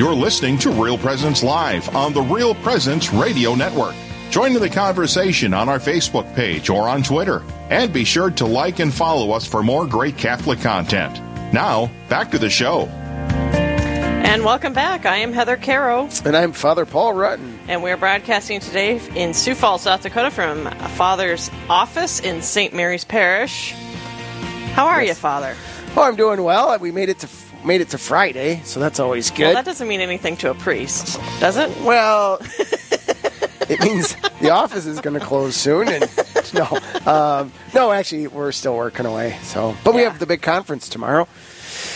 You're listening to Real Presence Live on the Real Presence Radio Network. Join in the conversation on our Facebook page or on Twitter. And be sure to like and follow us for more great Catholic content. Now, back to the show. And welcome back. I am Heather Carroll. And I'm Father Paul Rutten. And we're broadcasting today in Sioux Falls, South Dakota from Father's office in St. Mary's Parish. How are yes. you, Father? Oh, I'm doing well. We made it to made it to Friday, so that's always good. Well, that doesn't mean anything to a priest, does it? Well, it means the office is going to close soon, and no, um, no, actually, we're still working away. So, but yeah. we have the big conference tomorrow.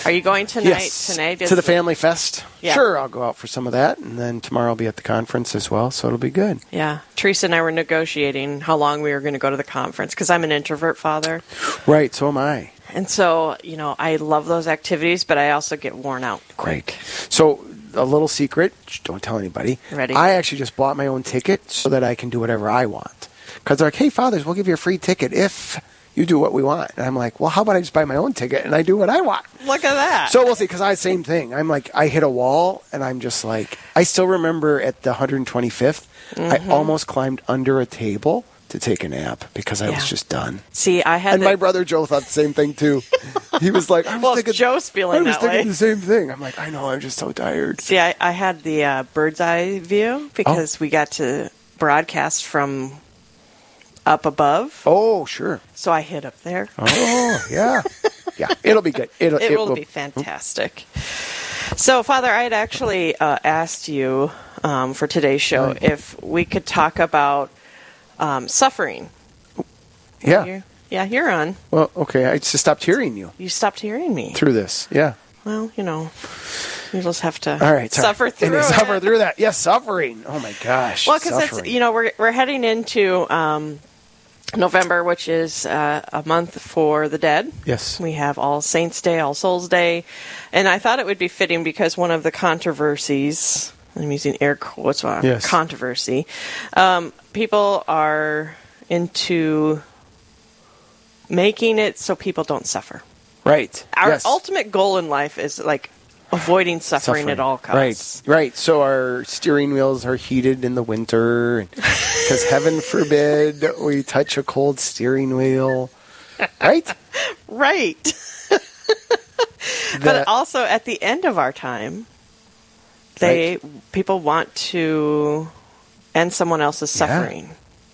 Are you going tonight? Yes, tonight to the Family Fest. Yeah. Sure, I'll go out for some of that, and then tomorrow I'll be at the conference as well, so it'll be good. Yeah, Teresa and I were negotiating how long we were going to go to the conference because I'm an introvert father. Right, so am I. And so, you know, I love those activities, but I also get worn out. Great. So, a little secret, don't tell anybody. Ready? I actually just bought my own ticket so that I can do whatever I want. Because they're like, hey, fathers, we'll give you a free ticket if you do what we want. And I'm like, well, how about I just buy my own ticket and I do what I want? Look at that. So we'll see, because I same thing. I'm like, I hit a wall, and I'm just like, I still remember at the 125th, mm-hmm. I almost climbed under a table to take a nap because I yeah. was just done. See, I had, and the... my brother Joe thought the same thing too. he was like, I was well, thinking, Joe's feeling I was thinking way. the same thing. I'm like, I know, I'm just so tired. See, I, I had the uh, bird's eye view because oh. we got to broadcast from up above. Oh, sure. So I hit up there. Oh, yeah, yeah. It'll be good. It'll, it, it will, will be fantastic. So, Father, I had actually uh, asked you um, for today's show right. if we could talk about um, suffering. Yeah. You're, yeah, you're on. Well, okay. I just stopped hearing you. You stopped hearing me through this. Yeah. Well, you know, you just have to. All right, suffer through it. Suffer through that. Yes, suffering. Oh my gosh. Well, because it's you know we're we're heading into um, November, which is uh, a month for the dead. Yes. We have All Saints Day, All Souls Day, and I thought it would be fitting because one of the controversies I'm using air quotes, uh, yes. controversy. Um, people are into making it so people don't suffer. Right. Our yes. ultimate goal in life is like avoiding suffering, suffering, at all costs. Right. Right. So our steering wheels are heated in the winter because heaven forbid we touch a cold steering wheel. Right? right. but also at the end of our time, they right. people want to end someone else's suffering.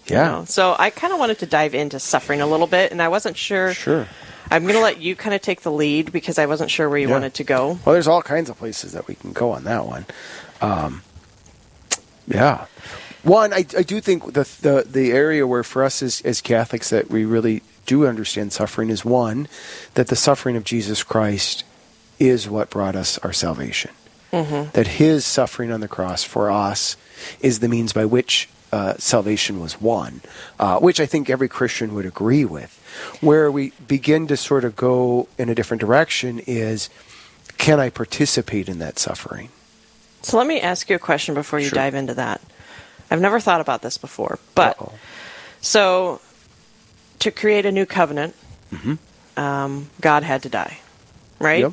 Yeah. You know? So I kind of wanted to dive into suffering a little bit, and I wasn't sure. Sure. I'm going to let you kind of take the lead because I wasn't sure where you yeah. wanted to go. Well, there's all kinds of places that we can go on that one. Um, yeah. One, I, I do think the, the the area where for us as, as Catholics that we really do understand suffering is one that the suffering of Jesus Christ is what brought us our salvation. Mm-hmm. That his suffering on the cross for us is the means by which uh, salvation was won, uh, which I think every Christian would agree with. Where we begin to sort of go in a different direction is can I participate in that suffering? So let me ask you a question before you sure. dive into that. I've never thought about this before, but Uh-oh. so to create a new covenant, mm-hmm. um, God had to die, right? Yep.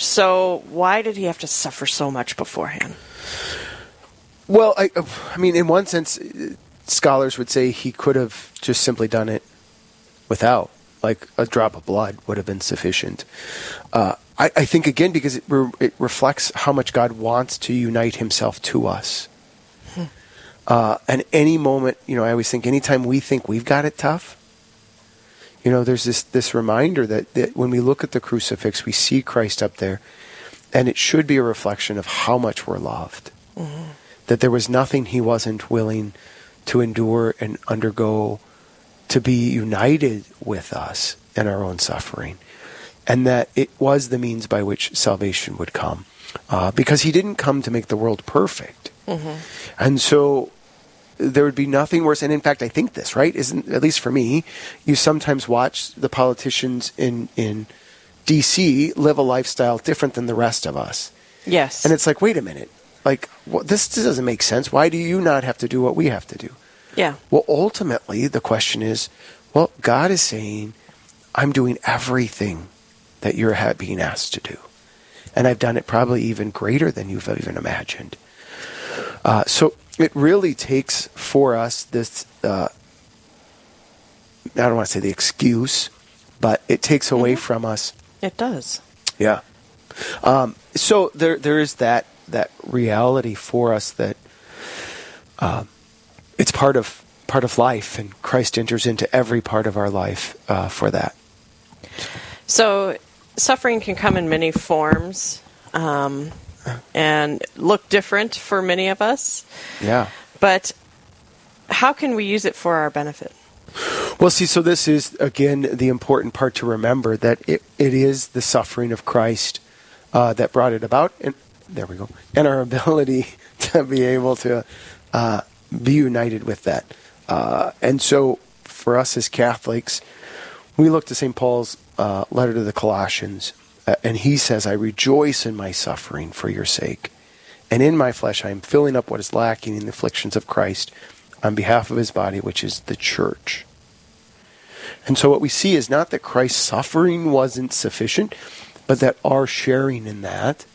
So why did he have to suffer so much beforehand? Well, I, I mean, in one sense, scholars would say he could have just simply done it without, like a drop of blood would have been sufficient. Uh, I, I, think again because it, re- it, reflects how much God wants to unite Himself to us. Hmm. Uh, and any moment, you know, I always think anytime we think we've got it tough, you know, there's this, this reminder that, that when we look at the crucifix, we see Christ up there, and it should be a reflection of how much we're loved. Mm-hmm. That there was nothing he wasn't willing to endure and undergo to be united with us in our own suffering. And that it was the means by which salvation would come. Uh, because he didn't come to make the world perfect. Mm-hmm. And so there would be nothing worse. And in fact, I think this, right? Isn't at least for me, you sometimes watch the politicians in in D.C. live a lifestyle different than the rest of us. Yes. And it's like, wait a minute, like well, this, this doesn't make sense. Why do you not have to do what we have to do? Yeah. Well, ultimately, the question is, well, God is saying, I'm doing everything that you're being asked to do. and I've done it probably even greater than you've even imagined. Uh, so it really takes for us this. Uh, I don't want to say the excuse, but it takes away Mm-hmm. from us. It does. Yeah. Um, so there there is that that reality for us that uh, it's part of part of life, and Christ enters into every part of our life uh, for that. So, suffering can come in many forms um, and look different for many of us. Yeah. But how can we use it for our benefit? Well, see, so this is again the important part to remember that it, it is the suffering of Christ uh, that brought it about, and there we go, and our ability to be able to uh, be united with that. Uh, and so, for us as Catholics, we look to St. Paul's uh, letter to the Colossians, uh, and he says, "I rejoice in my suffering for your sake, and in my flesh I am filling up what is lacking in the afflictions of Christ." On behalf of his body, which is the church. And so what we see is not that Christ's suffering wasn't sufficient, but that our sharing in that,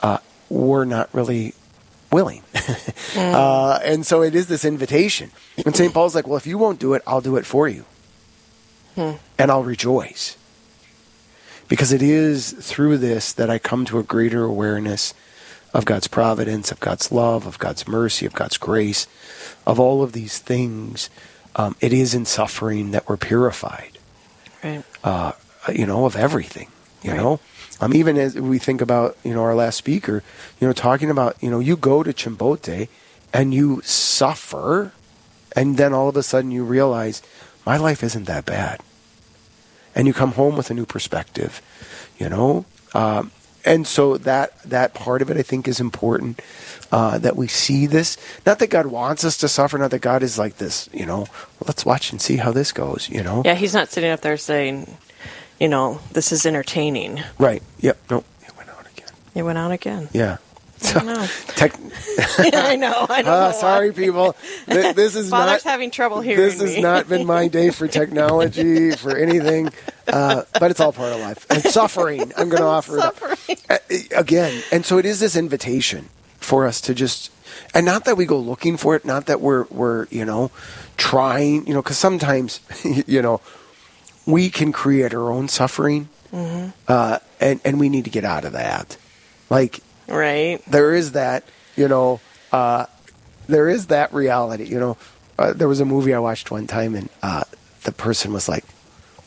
uh, we're not really willing. uh, and so it is this invitation. And St. Paul's like, well, if you won't do it, I'll do it for you. And I'll rejoice. Because it is through this that I come to a greater awareness of God's providence, of God's love, of God's mercy, of God's grace, of all of these things. Um, it is in suffering that we're purified Right. uh, you know, of everything. You Right. know, um, even as we think about you know our last speaker, you know, talking about you know you go to Chimbote and you suffer, and then all of a sudden you realize my life isn't that bad, and you come home with a new perspective. You know, um, and so that that part of it I think is important uh, that we see this. Not that God wants us to suffer, not that God is like this. You know, let's watch and see how this goes. You know, Yeah, he's not sitting up there saying, you know, this is entertaining. right? Yep. No, it went out again. It went out again. Yeah. I know. Tech, I know. I know. uh, sorry, people. Th- This is Father's not. having trouble hearing This has not been my day for technology for anything, uh, but it's all part of life and suffering. I'm going to offer it up. Suffering. Uh, again, and so it is this invitation for us to just, and not that we go looking for it, not that we're we're you know trying, you know, because sometimes you know we can create our own suffering, Mm-hmm. uh, and and we need to get out of that. Like Right. there is that, you know, uh, there is that reality. You know, uh, there was a movie I watched one time, and uh, the person was like,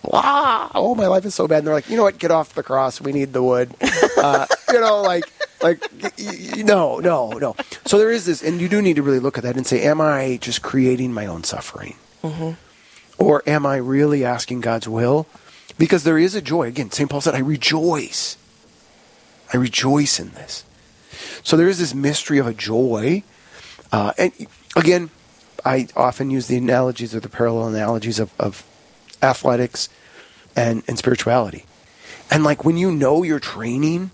"Wow, oh, my life is so bad." And they're like, "You know what? Get off the cross. We need the wood." Uh, you know, like, like, y- y- no, no, no. So there is this, and you do need to really look at that and say, "Am I just creating my own suffering, or am I really asking God's will?" Because there is a joy. Again, St. Paul said, "I rejoice." I rejoice in this. So there is this mystery of a joy. Uh, and again, I often use the analogies or the parallel analogies of, of athletics and, and spirituality. And like when you know you're training,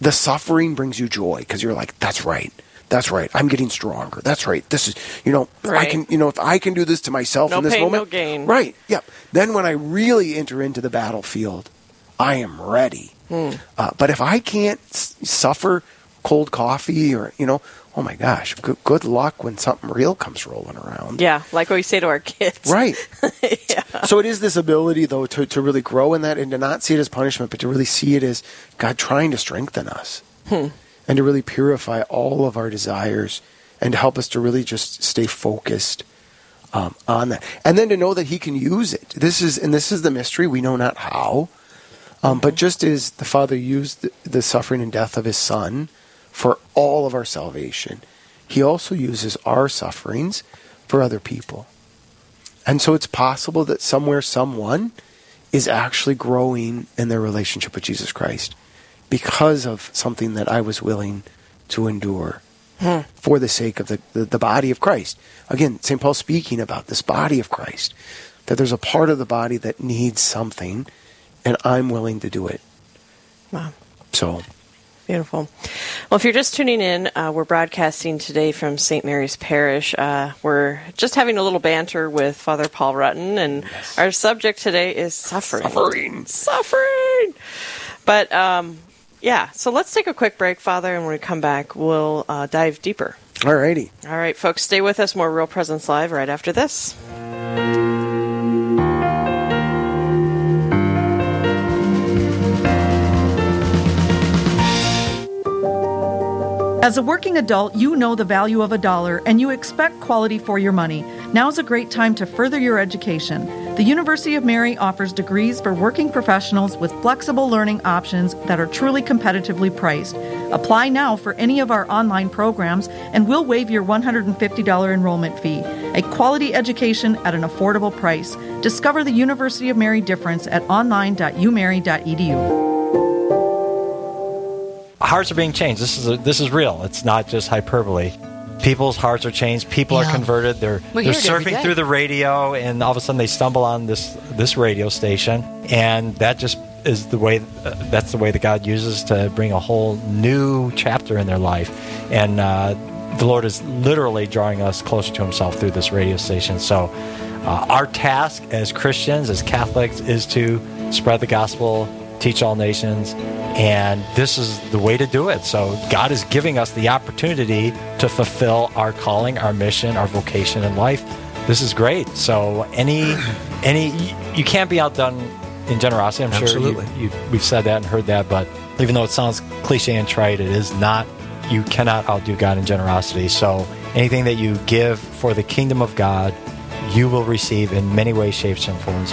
the suffering brings you joy because you're like, that's right. That's right. I'm getting stronger. That's right. This is, you know, I can, you know, if I can do this to myself No in this pain, moment, no gain. right? Yep. Then when I really enter into the battlefield, I am ready. Hmm. Uh, but if I can't s- suffer cold coffee or, you know, oh my gosh, good, good luck when something real comes rolling around. Yeah, like what we say to our kids. Right. yeah. So it is this ability, though, to, to really grow in that and to not see it as punishment, but to really see it as God trying to strengthen us and to really purify all of our desires and to help us to really just stay focused um, on that. And then to know that He can use it. This is, and this is the mystery. We know not how. Um, but just as the Father used the, suffering and death of His Son for all of our salvation, He also uses our sufferings for other people. And so it's possible that somewhere someone is actually growing in their relationship with Jesus Christ because of something that I was willing to endure for the sake of the, the, the body of Christ. Again, St. Paul speaking about this body of Christ, that there's a part of the body that needs something, and I'm willing to do it. Wow. So, Beautiful. Well, if you're just tuning in, uh, we're broadcasting today from St. Mary's Parish. Uh, we're just having a little banter with Father Paul Rutten, and our subject today is suffering. Suffering. Suffering. But um, yeah, so let's take a quick break, Father, and when we come back, we'll uh, dive deeper. All righty. All right, folks, stay with us. More Real Presence Live right after this. As a working adult, you know the value of a dollar and you expect quality for your money. Now is a great time to further your education. The University of Mary offers degrees for working professionals with flexible learning options that are truly competitively priced. Apply now for any of our online programs and we'll waive your $150 enrollment fee. A quality education at an affordable price. Discover the University of Mary difference at online.umary.edu hearts are being changed. This is a, this is real. It's not just hyperbole. People's hearts are changed. People Yeah. are converted. They're We they're hear it every surfing through the radio, and all of a sudden they stumble on this this radio station, and that just is the way. Uh, that's the way that God uses to bring a whole new chapter in their life, and uh, the Lord is literally drawing us closer to Himself through this radio station. So, uh, our task as Christians, as Catholics, is to spread the gospel, teach all nations, and this is the way to do it. So God is giving us the opportunity to fulfill our calling, our mission, our vocation in life. This is great. So any any you can't be outdone in generosity. I'm Absolutely. sure you, you, we've said that and heard that, but even though it sounds cliche and trite, it is not. You cannot outdo God in generosity. So anything that you give for the kingdom of God, you will receive in many ways, shapes, and forms.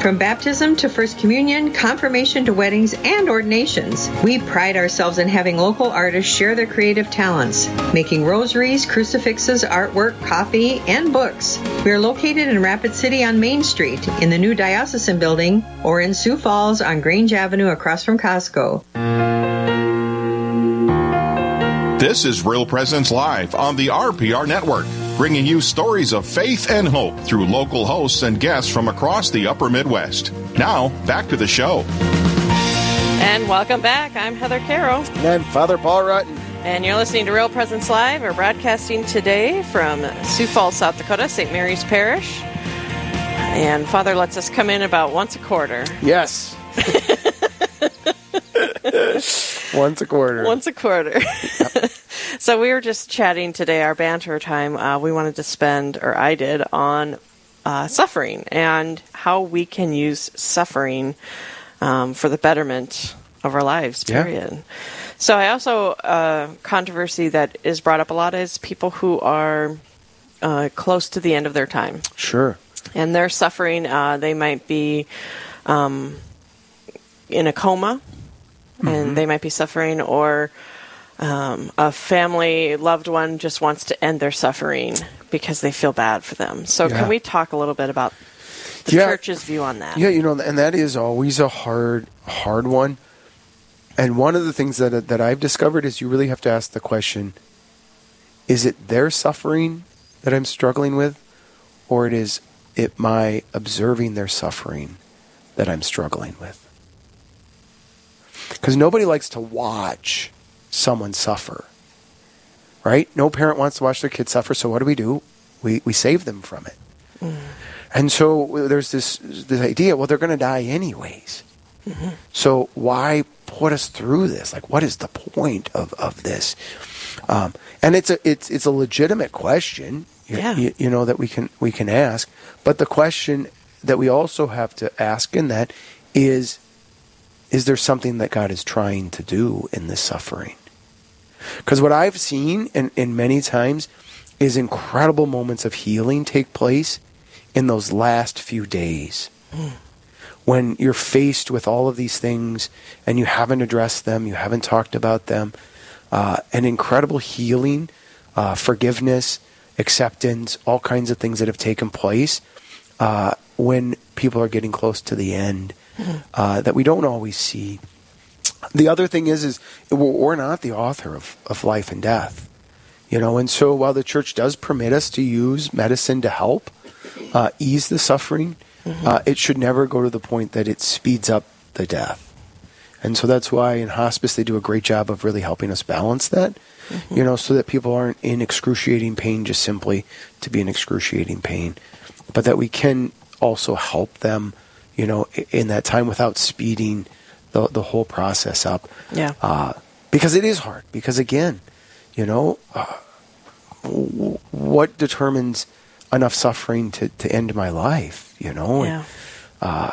From baptism to First Communion, confirmation to weddings, and ordinations, we pride ourselves in having local artists share their creative talents, making rosaries, crucifixes, artwork, coffee, and books. We are located in Rapid City on Main Street, in the new Diocesan Building, or in Sioux Falls on Grange Avenue across from Costco. This is Real Presence Live on the RPR Network, bringing you stories of faith and hope through local hosts and guests from across the upper Midwest. Now, back to the show. And welcome back. I'm Heather Carroll. And Father Paul Rutten. and you're listening to Real Presence Live. We're broadcasting today from Sioux Falls, South Dakota, St. Mary's Parish. And Father lets us come in about once a quarter. Yes. Once a quarter. Once a quarter. So we were just chatting today, our banter time. Uh, we wanted to spend, or I did, on uh, suffering and how we can use suffering um, for the betterment of our lives. Yeah. Period. So I also uh, controversy that is brought up a lot is people who are uh, close to the end of their time Sure. and they're suffering. Uh, they might be um, in a coma, and they might be suffering, or um, a family loved one just wants to end their suffering because they feel bad for them. So, Yeah. can we talk a little bit about the Yeah. church's view on that? Yeah, you know, and that is always a hard, hard one. And one of the things that that I've discovered is you really have to ask the question: Is it their suffering that I'm struggling with, or it is it my observing their suffering that I'm struggling with? Because nobody likes to watch someone suffer, right? No parent wants to watch their kid suffer. So what do we do? We we save them from it. And so there's this this idea. Well, they're going to die anyways. So why put us through this? Like, what is the point of of this? Um, and it's a it's it's a legitimate question. You, Yeah. you, you know that we can we can ask, but the question that we also have to ask in that is is there something that God is trying to do in this suffering? Because what I've seen in, in many times is incredible moments of healing take place in those last few days. When you're faced with all of these things and you haven't addressed them, you haven't talked about them, uh, an incredible healing, uh, forgiveness, acceptance, all kinds of things that have taken place uh, when people are getting close to the end uh, that we don't always see. The other thing is, is we're, not the author of, of life and death, you know. And so, while the church does permit us to use medicine to help uh, ease the suffering, uh, it should never go to the point that it speeds up the death. And so that's why in hospice they do a great job of really helping us balance that, mm-hmm. you know, so that people aren't in excruciating pain just simply to be in excruciating pain, but that we can also help them, you know, in that time without speeding the the whole process up. Yeah. Uh, because it is hard. Because again, you know, uh, what determines enough suffering to, to end my life? You know. Yeah. And, uh,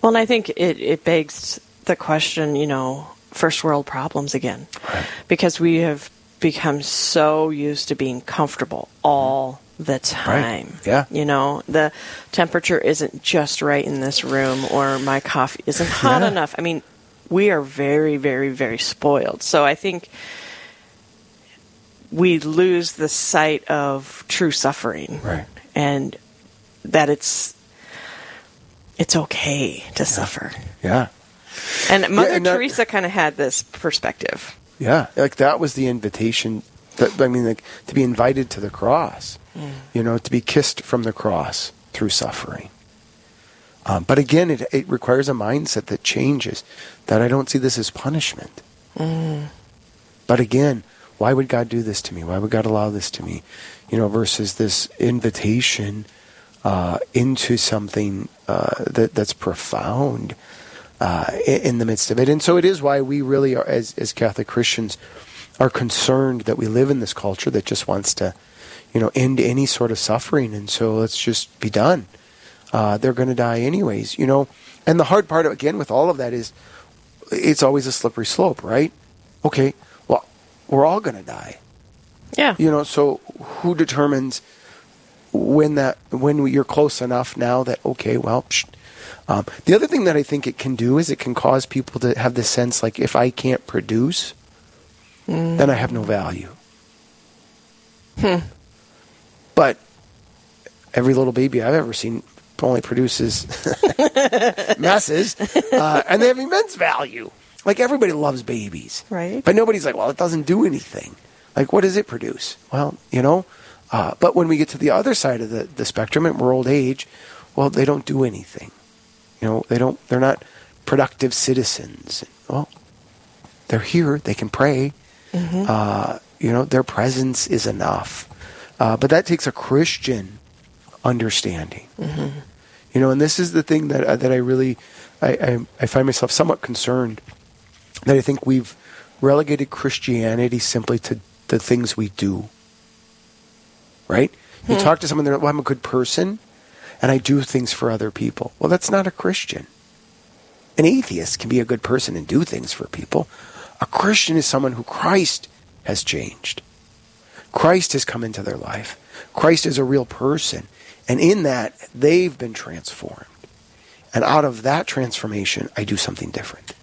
well, and I think it it begs the question, you know, first world problems again. Right. Because we have become so used to being comfortable all the time. Right. Yeah. You know, the temperature isn't just right in this room or my coffee isn't hot yeah. enough. I mean, we are very, very, very spoiled. So I think we lose the sight of true suffering. Right. And that it's it's okay to yeah. suffer. Yeah. And Mother yeah, and Teresa kind of had this perspective. Yeah, like that was the invitation. That I mean, like to be invited to the cross. Mm. You know, to be kissed from the cross through suffering. Um, but again, it, it requires a mindset that changes. That I don't see this as punishment. Mm. But again, why would God do this to me? Why would God allow this to me? You know, versus this invitation uh, into something uh, that that's profound uh, in the midst of it. And so it is why we really are, as, as Catholic Christians, are concerned that we live in this culture that just wants to, you know, end any sort of suffering. And so let's just be done. Uh, they're going to die anyways, you know. And the hard part, again, with all of that is it's always a slippery slope, right? Okay, well, we're all going to die. Yeah. You know, so who determines when that when you're close enough now that okay, well, um, the other thing that I think it can do is it can cause people to have this sense like if I can't produce, mm. then I have no value. Hmm. But every little baby I've ever seen only produces messes, uh, and they have immense value. Like everybody loves babies, right? But nobody's like, well, it doesn't do anything. Like, what does it produce? Well, you know. Uh, but when we get to the other side of the, the spectrum, and we're old age, well, they don't do anything. You know, they don't. They're not productive citizens. Well, they're here. They can pray. Mm-hmm. Uh, you know, their presence is enough. Uh, but that takes a Christian understanding. Mm-hmm. You know, and this is the thing that uh, that I really I, I, I find myself somewhat concerned that I think we've relegated Christianity simply to the things we do. Right? You hmm. talk to someone, they're like, well, I'm a good person and I do things for other people. Well, that's not a Christian. An atheist can be a good person and do things for people. A Christian is someone who Christ has changed. Christ has come into their life. Christ is a real person. And in that, they've been transformed. And out of that transformation, I do something different.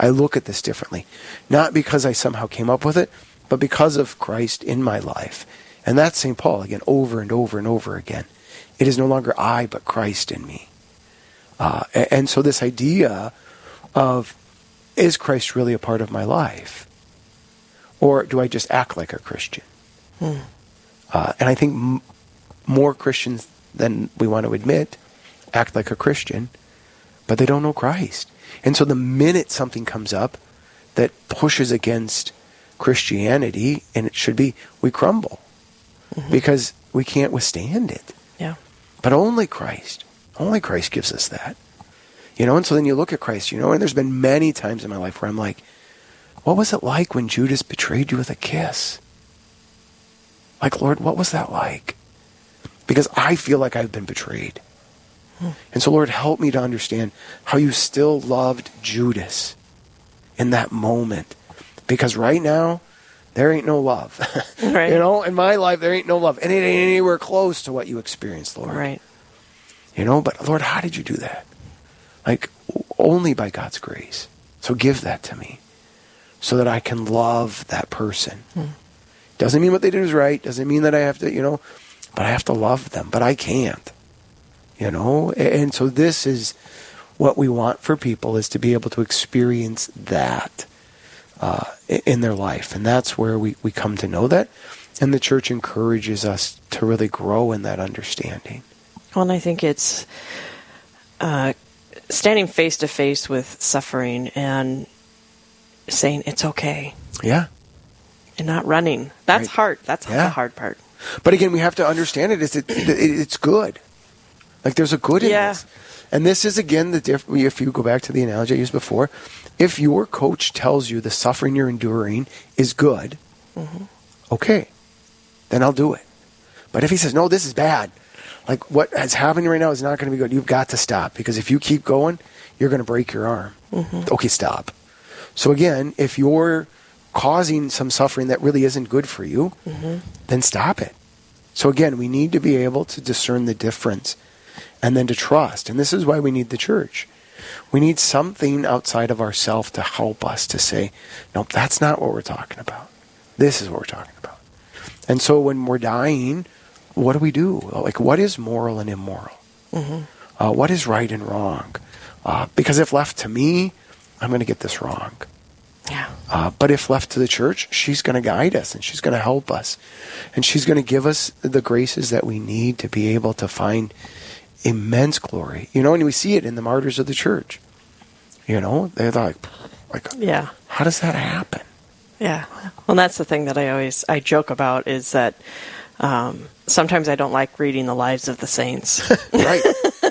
I look at this differently. Not because I somehow came up with it, but because of Christ in my life. And that's St. Paul again, over and over and over again. It is no longer I, but Christ in me. Uh, and so, this idea of is Christ really a part of my life? Or do I just act like a Christian? Hmm. Uh, and I think m- more Christians than we want to admit act like a Christian, but they don't know Christ. And so, the minute something comes up that pushes against Christianity, and it should be, we crumble mm-hmm. because we can't withstand it. Yeah. But only Christ, only Christ gives us that. You know, and so then you look at Christ, you know, and there's been many times in my life where I'm like, what was it like when Judas betrayed you with a kiss? Like, Lord, what was that like? Because I feel like I've been betrayed. Hmm. And so, Lord, help me to understand how you still loved Judas in that moment. Because right now, there ain't no love. Right. you know, in my life, there ain't no love. And it ain't anywhere close to what you experienced, Lord. Right. You know, but Lord, how did you do that? Like, only by God's grace. So give that to me so that I can love that person. Hmm. Doesn't mean what they did is right. Doesn't mean that I have to, you know, but I have to love them. But I can't. You know? And so this is what we want for people is to be able to experience that uh, in their life. And that's where we, we come to know that. And the church encourages us to really grow in that understanding. Well, and I think it's uh, standing face to face with suffering and saying it's okay Yeah. And not running. That's Right. hard. That's Yeah. the hard part. But again, we have to understand it is it, it it's good. Like there's a good in Yeah. this. And this is again the diff- if you go back to the analogy I used before, if your coach tells you the suffering you're enduring is good, Mm-hmm. okay, then I'll do it. But if he says no, this is bad, like what is happening right now is not going to be good. You've got to stop because if you keep going, you're going to break your arm. Mm-hmm. Okay, stop. So again, if you're causing some suffering that really isn't good for you, then stop it. So again, we need to be able to discern the difference and then to trust. And this is why we need the church. We need something outside of ourselves to help us to say, nope, that's not what we're talking about. This is what we're talking about. And so when we're dying, what do we do? Like, what is moral and immoral? Uh, what is right and wrong? Uh, because if left to me, I'm going to get this wrong. Yeah. Uh, but if left to the church, she's going to guide us and she's going to help us. And she's going to give us the graces that we need to be able to find immense glory. You know, and we see it in the martyrs of the church. You know, they're like, like Yeah. how does that happen? Yeah. Well, that's the thing that I always I joke about is that um, sometimes I don't like reading the lives of the saints Right.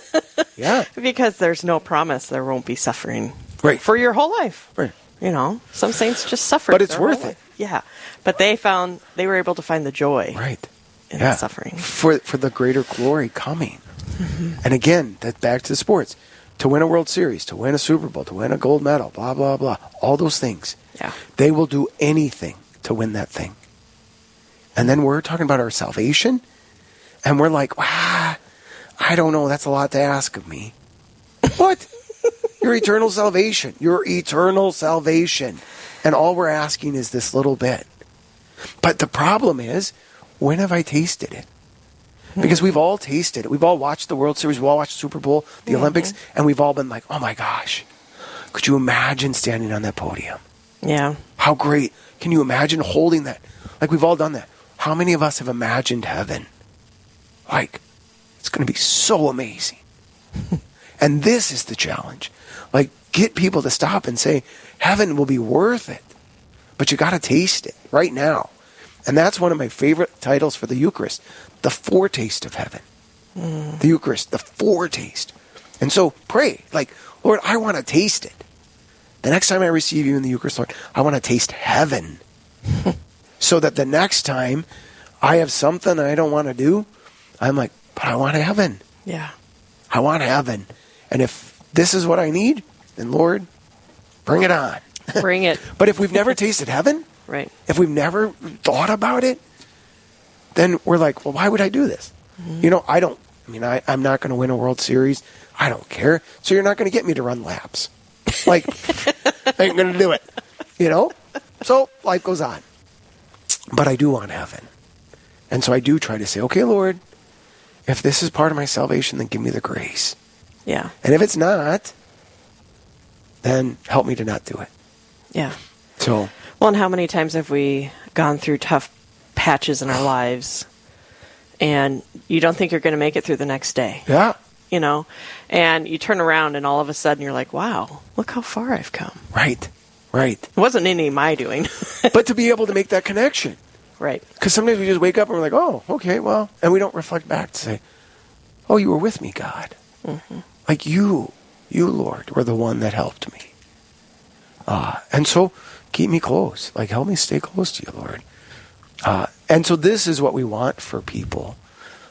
yeah. because there's no promise there won't be suffering Right. for your whole life. Right. You know, some saints just suffered. But it's worth it. Yeah. But they found they were able to find the joy Right. in yeah. the suffering. For for the greater glory coming. Mm-hmm. And again, that back to the sports. To win a World Series, to win a Super Bowl, to win a gold medal, blah blah blah. All those things. Yeah. They will do anything to win that thing. And then we're talking about our salvation, and we're like, wow, I don't know, that's a lot to ask of me. What? Your eternal salvation. Your eternal salvation. And all we're asking is this little bit. But the problem is, when have I tasted it? Because we've all tasted it. We've all watched the World Series, we've all watched the Super Bowl, the mm-hmm. Olympics, and we've all been like, oh my gosh, could you imagine standing on that podium? Yeah. How great. Can you imagine holding that? Like we've all done that. How many of us have imagined heaven? Like, it's going to be so amazing. and this is the challenge. Like, get people to stop and say, heaven will be worth it. But you got to taste it right now. And that's one of my favorite titles for the Eucharist the foretaste of heaven. Hmm. The Eucharist, the foretaste. And so pray, like, Lord, I want to taste it. The next time I receive you in the Eucharist, Lord, I want to taste heaven. so that the next time I have something I don't want to do, I'm like, but I want heaven. Yeah. I want heaven. And if this is what I need, then Lord, bring it on. Bring it. But if we've never tasted heaven, Right. if we've never thought about it, then we're like, well, why would I do this? Mm-hmm. You know, I don't, I mean, I, I'm not going to win a World Series. I don't care. So you're not going to get me to run laps. Like, I ain't going to do it. You know? So life goes on. But I do want heaven. And so I do try to say, okay, Lord, if this is part of my salvation, then give me the grace. Yeah. And if it's not, then help me to not do it. Yeah. So, Well, and how many times have we gone through tough patches in our lives and you don't think you're going to make it through the next day, yeah, you know? And you turn around and all of a sudden you're like, wow, look how far I've come. right, right. It wasn't any of my doing. but to be able to make that connection. right. Because sometimes we just wake up and we're like, oh, okay, well, and we don't reflect back to say, oh, you were with me, God. Mm-hmm. Like you, you, Lord, were the one that helped me. Uh, and so keep me close. Like, help me stay close to you, Lord. Uh, and so this is what we want for people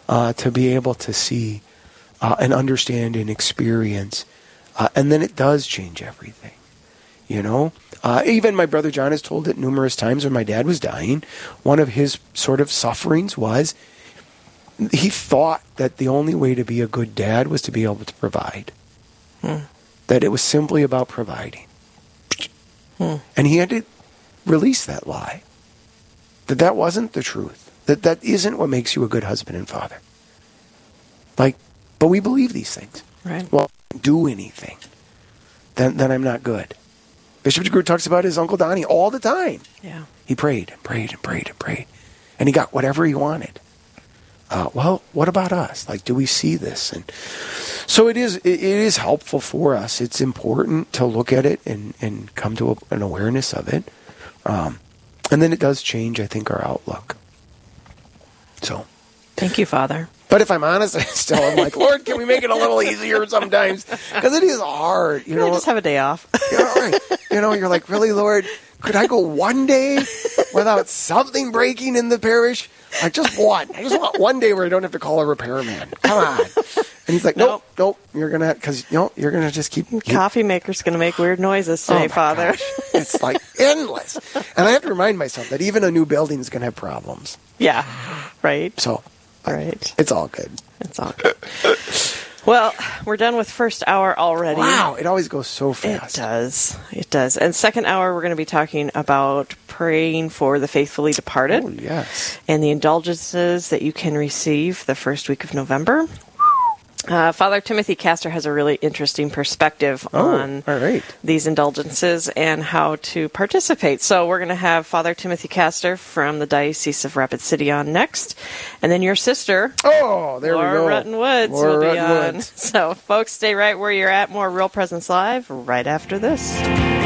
uh, to be able to see uh, and understand and experience. Uh, and then it does change everything. You know, uh, even my brother John has told it numerous times when my dad was dying. One of his sort of sufferings was he thought that the only way to be a good dad was to be able to provide. Hmm. That it was simply about providing. Hmm. And he had to release that lie. That that wasn't the truth. That that isn't what makes you a good husband and father. Like, but we believe these things. Right. Well, don't do anything. Then then I'm not good. Bishop DeGrood talks about his Uncle Donnie all the time. Yeah. He prayed and prayed and prayed and prayed. And he got whatever he wanted. Uh, well, what about us? Like, do we see this? And so it is. It, is helpful for us. It's important to look at it and and come to a, an awareness of it. Um, and then it does change, I think, our outlook. So, thank you, Father. But if I'm honest, I still am like, Lord, can we make it a little easier sometimes? Because it is hard. You know, just have a day off. you, know, right. you know, you're like, really, Lord, could I go one day without something breaking in the parish? Like just one. I just want one day where I don't have to call a repairman. Come on. And he's like, nope, nope. nope you're gonna because you know you're gonna just keep. keep. Coffee maker's gonna make weird noises today, oh Father. it's like endless, and I have to remind myself that even a new building is gonna have problems. Yeah, right. So, right. It's all good. It's all good. Well, we're done with first hour already. Wow, it always goes so fast. It does. It does. And second hour, we're going to be talking about praying for the faithfully departed. Oh, yes. And the indulgences that you can receive the first week of November. Uh, Father Timothy Castor has a really interesting perspective oh, on all right. these indulgences and how to participate. So we're going to have Father Timothy Castor from the Diocese of Rapid City on next, and then your sister, oh, there Laura we go, Rutten Woods, Laura will be Rutten on. Woods. So, folks, stay right where you're at. More Real Presence Live right after this.